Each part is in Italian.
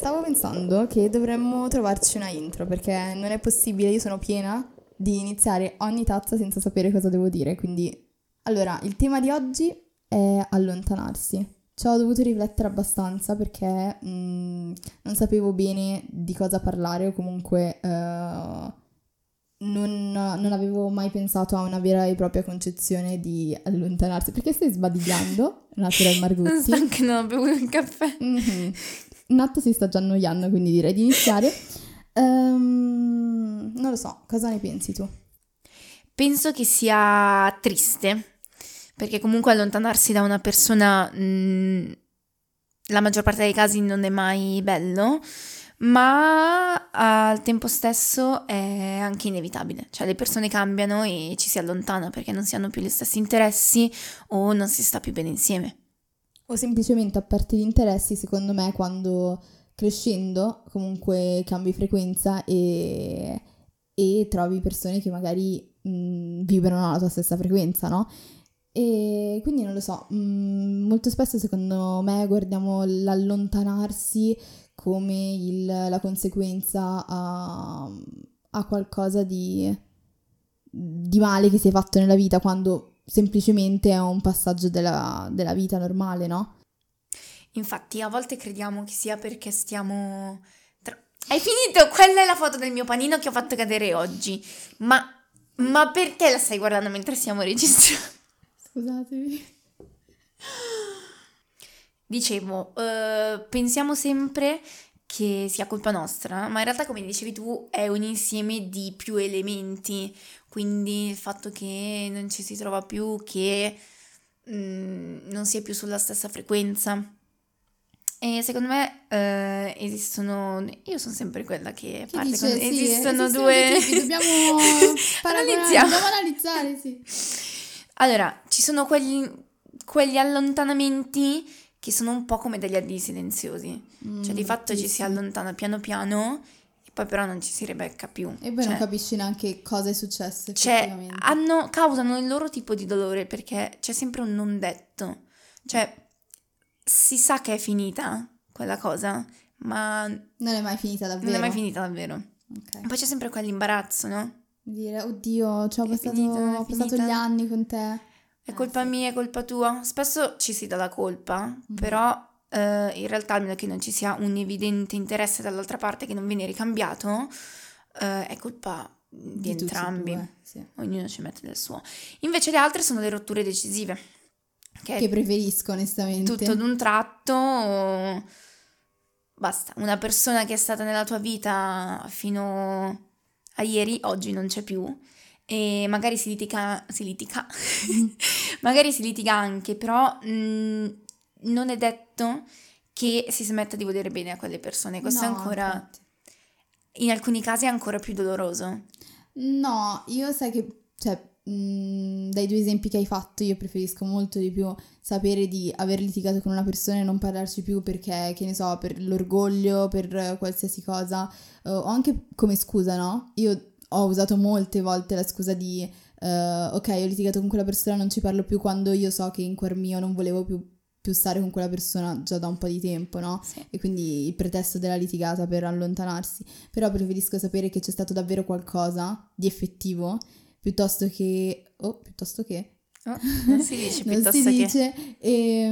Stavo pensando che dovremmo trovarci una intro perché non è possibile, io sono piena di iniziare ogni tazza senza sapere cosa devo dire. Quindi, allora, il tema di oggi è allontanarsi. Ci ho dovuto riflettere abbastanza perché mh, non sapevo bene di cosa parlare o comunque uh, non, non, avevo mai pensato a una vera e propria concezione di allontanarsi. Perché stai sbadigliando, Natural Marguzzi? Non sto che non ho bevuto il caffè. Mm-hmm. Nat si sta già annoiando, quindi direi di iniziare. Um, non lo so, cosa ne pensi tu? Penso che sia triste, perché comunque allontanarsi da una persona mh, mm, la maggior parte dei casi non è mai bello, ma al tempo stesso è anche inevitabile, cioè le persone cambiano e ci si allontana perché non si hanno più gli stessi interessi o non si sta più bene insieme o semplicemente a parte gli interessi, secondo me, quando crescendo comunque cambi frequenza e, e trovi persone che magari mh, vibrano alla tua stessa frequenza, no? E quindi non lo so, mh, molto spesso secondo me guardiamo l'allontanarsi come il, la conseguenza a, a qualcosa di, di male che si è fatto nella vita quando semplicemente è un passaggio della, della vita normale, no? Infatti, a volte crediamo che sia perché stiamo. Tra... Hai finito? Quella è la foto del mio panino che ho fatto cadere oggi. Ma, ma perché la stai guardando mentre stiamo registrando? Scusatemi. Dicevo, uh, pensiamo sempre che sia colpa nostra, ma in realtà, come dicevi tu, è un insieme di più elementi. Quindi il fatto che non ci si trova più, che mh, mm, non si è più sulla stessa frequenza. E secondo me eh, esistono. Io sono sempre quella che, che parte dice, con. Sì, esistono, esistono due. Tipi, dobbiamo. Dobbiamo analizzare, sì. Allora, ci sono quegli, quegli allontanamenti che sono un po' come degli addii silenziosi. Mm, cioè, di fatto sì, ci si allontana piano piano poi però non ci si ribecca più. E poi cioè, non capisci neanche cosa è successo cioè, hanno, causano il loro tipo di dolore perché c'è sempre un non detto. Cioè, si sa che è finita quella cosa, ma... Non è mai finita davvero. Non è mai finita davvero. Okay. Poi c'è sempre quell'imbarazzo, no? Dire, oddio, ci ho passato, finita, ho passato gli anni con te. È colpa eh, mia, è colpa tua. Spesso ci si dà la colpa, mm-hmm. però Uh, in realtà, almeno che non ci sia un evidente interesse dall'altra parte che non viene ricambiato, uh, è colpa di, di entrambi. Due, sì. Ognuno ci mette del suo. Invece le altre sono le rotture decisive. Che, che preferisco onestamente. Tutto d'un tratto. Basta, una persona che è stata nella tua vita fino a ieri, oggi non c'è più. E magari si litiga, si litiga, magari si litiga anche, però mh, mm, non è detto che si smetta di volere bene a quelle persone. Questo no, è ancora. In alcuni casi è ancora più doloroso. No, io sai che. Cioè, mh, dai due esempi che hai fatto, io preferisco molto di più sapere di aver litigato con una persona e non parlarci più perché, che ne so, per l'orgoglio, per qualsiasi cosa, uh, o anche come scusa, no? Io ho usato molte volte la scusa di. Uh, ok, ho litigato con quella persona, non ci parlo più quando io so che in cuor mio non volevo più più stare con quella persona già da un po' di tempo, no? Sì. E quindi il pretesto della litigata per allontanarsi. Però preferisco sapere che c'è stato davvero qualcosa di effettivo piuttosto che... Oh, piuttosto che... Oh, non si dice non si che... dice. E,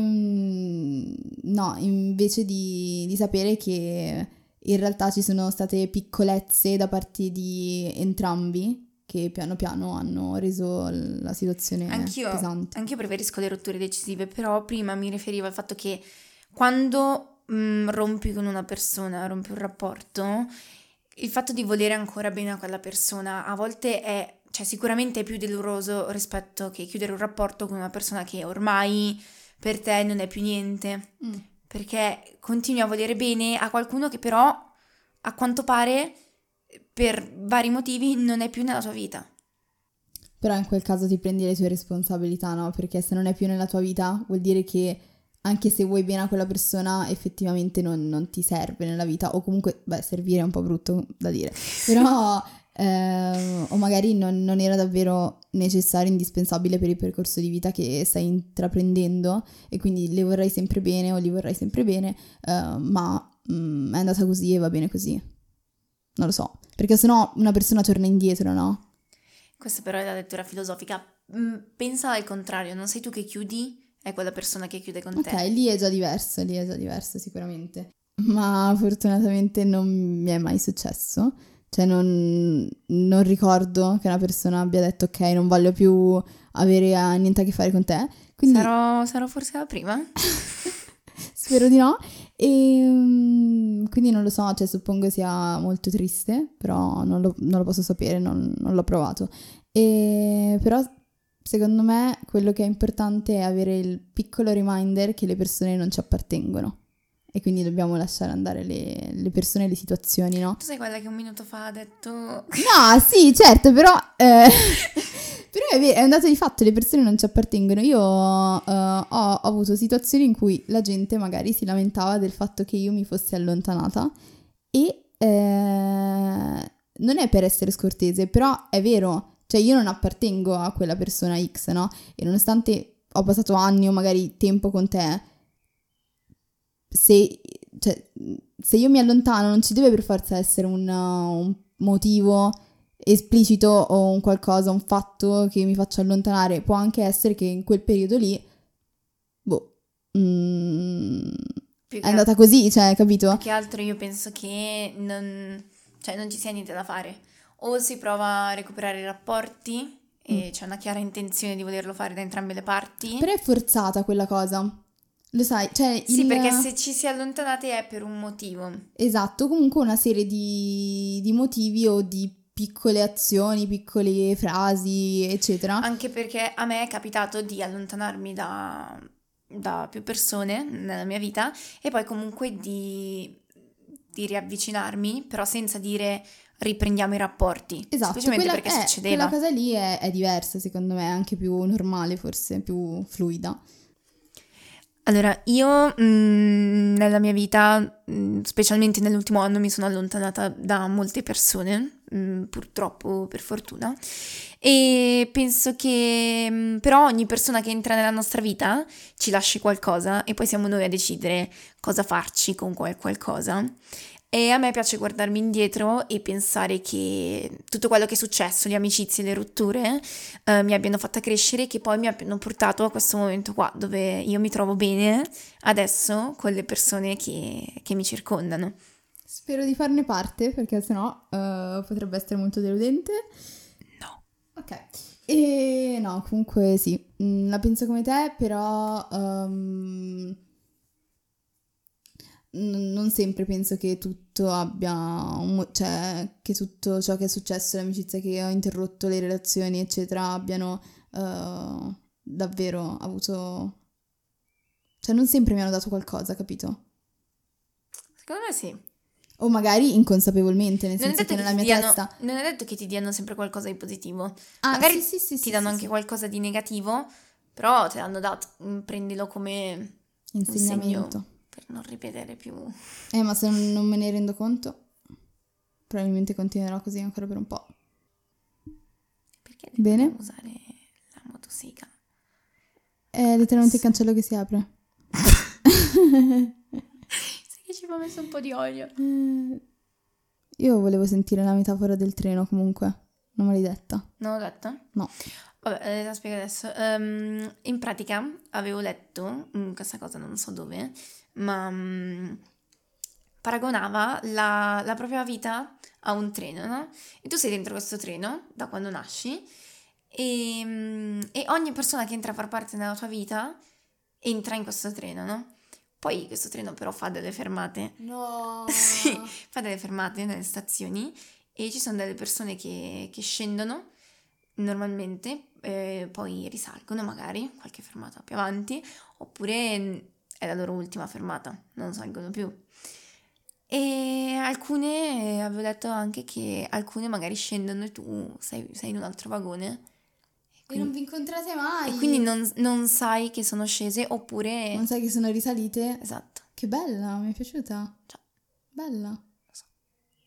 no, invece di, di sapere che in realtà ci sono state piccolezze da parte di entrambi che piano piano hanno reso la situazione anch'io, pesante. Anch'io preferisco le rotture decisive, però prima mi riferivo al fatto che quando mh, mm, rompi con una persona, rompi un rapporto, il fatto di volere ancora bene a quella persona a volte è, cioè sicuramente è più doloroso rispetto che chiudere un rapporto con una persona che ormai per te non è più niente, mm. perché continui a volere bene a qualcuno che però a quanto pare per vari motivi non è più nella tua vita. Però in quel caso ti prendi le tue responsabilità, no? Perché se non è più nella tua vita vuol dire che anche se vuoi bene a quella persona effettivamente non, non ti serve nella vita o comunque, beh, servire è un po' brutto da dire, però eh, o magari non, non, era davvero necessario, indispensabile per il percorso di vita che stai intraprendendo e quindi le vorrai sempre bene o li vorrai sempre bene, eh, ma mm, è andata così e va bene così. Non lo so, perché sennò una persona torna indietro, no? Questa però è la lettura filosofica. Mm, pensa al contrario, non sei tu che chiudi, è quella persona che chiude con te. Ok, lì è già diverso, lì è già diverso sicuramente. Ma fortunatamente non mi è mai successo. Cioè non, non ricordo che una persona abbia detto ok, non voglio più avere a- niente a che fare con te. Quindi Sarò, sarò forse la prima? spero di no. E mm, quindi non lo so, cioè suppongo sia molto triste, però non lo, non lo posso sapere, non, non l'ho provato. E, però secondo me quello che è importante è avere il piccolo reminder che le persone non ci appartengono. E quindi dobbiamo lasciare andare le, le persone e le situazioni, no? Tu sei quella che un minuto fa ha detto... No, sì, certo, però, eh, però è, ve- è un dato di fatto, le persone non ci appartengono. Io eh, ho, ho avuto situazioni in cui la gente magari si lamentava del fatto che io mi fossi allontanata e eh, non è per essere scortese, però è vero, cioè io non appartengo a quella persona X, no? E nonostante ho passato anni o magari tempo con te, se, cioè, se io mi allontano non ci deve per forza essere un, uh, un motivo esplicito o un qualcosa, un fatto che mi faccia allontanare. Può anche essere che in quel periodo lì, boh, mm, è andata così, cioè, capito? più che altro io penso che non, cioè, non ci sia niente da fare. O si prova a recuperare i rapporti e c'è una chiara intenzione di volerlo fare da entrambe le parti. Però è forzata quella cosa. Lo sai, cioè Sì, il- perché se ci si è allontanati è per un motivo. Esatto, comunque una serie di, di motivi o di piccole azioni, piccole frasi, eccetera. Anche perché a me è capitato di allontanarmi da, da più persone nella mia vita e poi comunque di, di riavvicinarmi, però senza dire riprendiamo i rapporti. Esatto, semplicemente quella, perché eh, succedeva. quella cosa lì è, è diversa, secondo me, è anche più normale, forse più fluida. Allora, io mh, nella mia vita, mh, specialmente nell'ultimo anno, mi sono allontanata da molte persone, mh, purtroppo per fortuna, e penso che però ogni persona che entra nella nostra vita ci lasci qualcosa e poi siamo noi a decidere cosa farci con quel qualcosa. E a me piace guardarmi indietro e pensare che tutto quello che è successo, le amicizie, le rotture, eh, mi abbiano fatta crescere e che poi mi abbiano portato a questo momento qua, dove io mi trovo bene adesso con le persone che, che mi circondano. Spero di farne parte, perché sennò eh, potrebbe essere molto deludente. No. Ok. E no, comunque sì, mm, la penso come te, però n- non sempre penso che tutto abbia, un cioè che tutto ciò che è successo, le amicizie che ho interrotto, le relazioni, eccetera, abbiano eh, davvero avuto... Cioè non sempre mi hanno dato qualcosa, capito? Secondo me sì. O magari inconsapevolmente, nel Non senso che nella mia diano, testa... non è detto che ti diano sempre qualcosa di positivo. Ah, magari sì, sì, sì, ti danno anche qualcosa di negativo, però te l'hanno dato. Mm, Prendilo come Insegnamento. Per non ripetere più. Eh, ma se non, me ne rendo conto, probabilmente continuerò così ancora per un po'. Perché Bene. usare la motosega? È letteralmente il cancello che si apre. Sai che ci va messo un po' di olio. Eh, Io volevo sentire la metafora del treno comunque, non me l'hai detta. Non l'ho detta? No. Vabbè, eh, la spiego adesso. Ehm, in pratica avevo letto, mm, questa cosa non so dove, ma mm, paragonava la, la propria vita a un treno, no? E tu sei dentro questo treno da quando nasci e, mm, e ogni persona che entra a far parte della tua vita entra in questo treno, no? Poi questo treno però fa delle fermate No. sì, fa delle fermate nelle stazioni e ci sono delle persone che, che scendono normalmente, eh, poi risalgono magari qualche fermata più avanti, oppure mm, è la loro ultima fermata, non salgono più. E alcune, eh, avevo letto anche che alcune magari scendono e tu sei, sei in un altro vagone. E E non quindi, vi incontrate mai. e quindi non, non sai che sono scese, oppure... Non sai che sono risalite. Esatto. Che bella, mi è piaciuta. Ciao. Bella.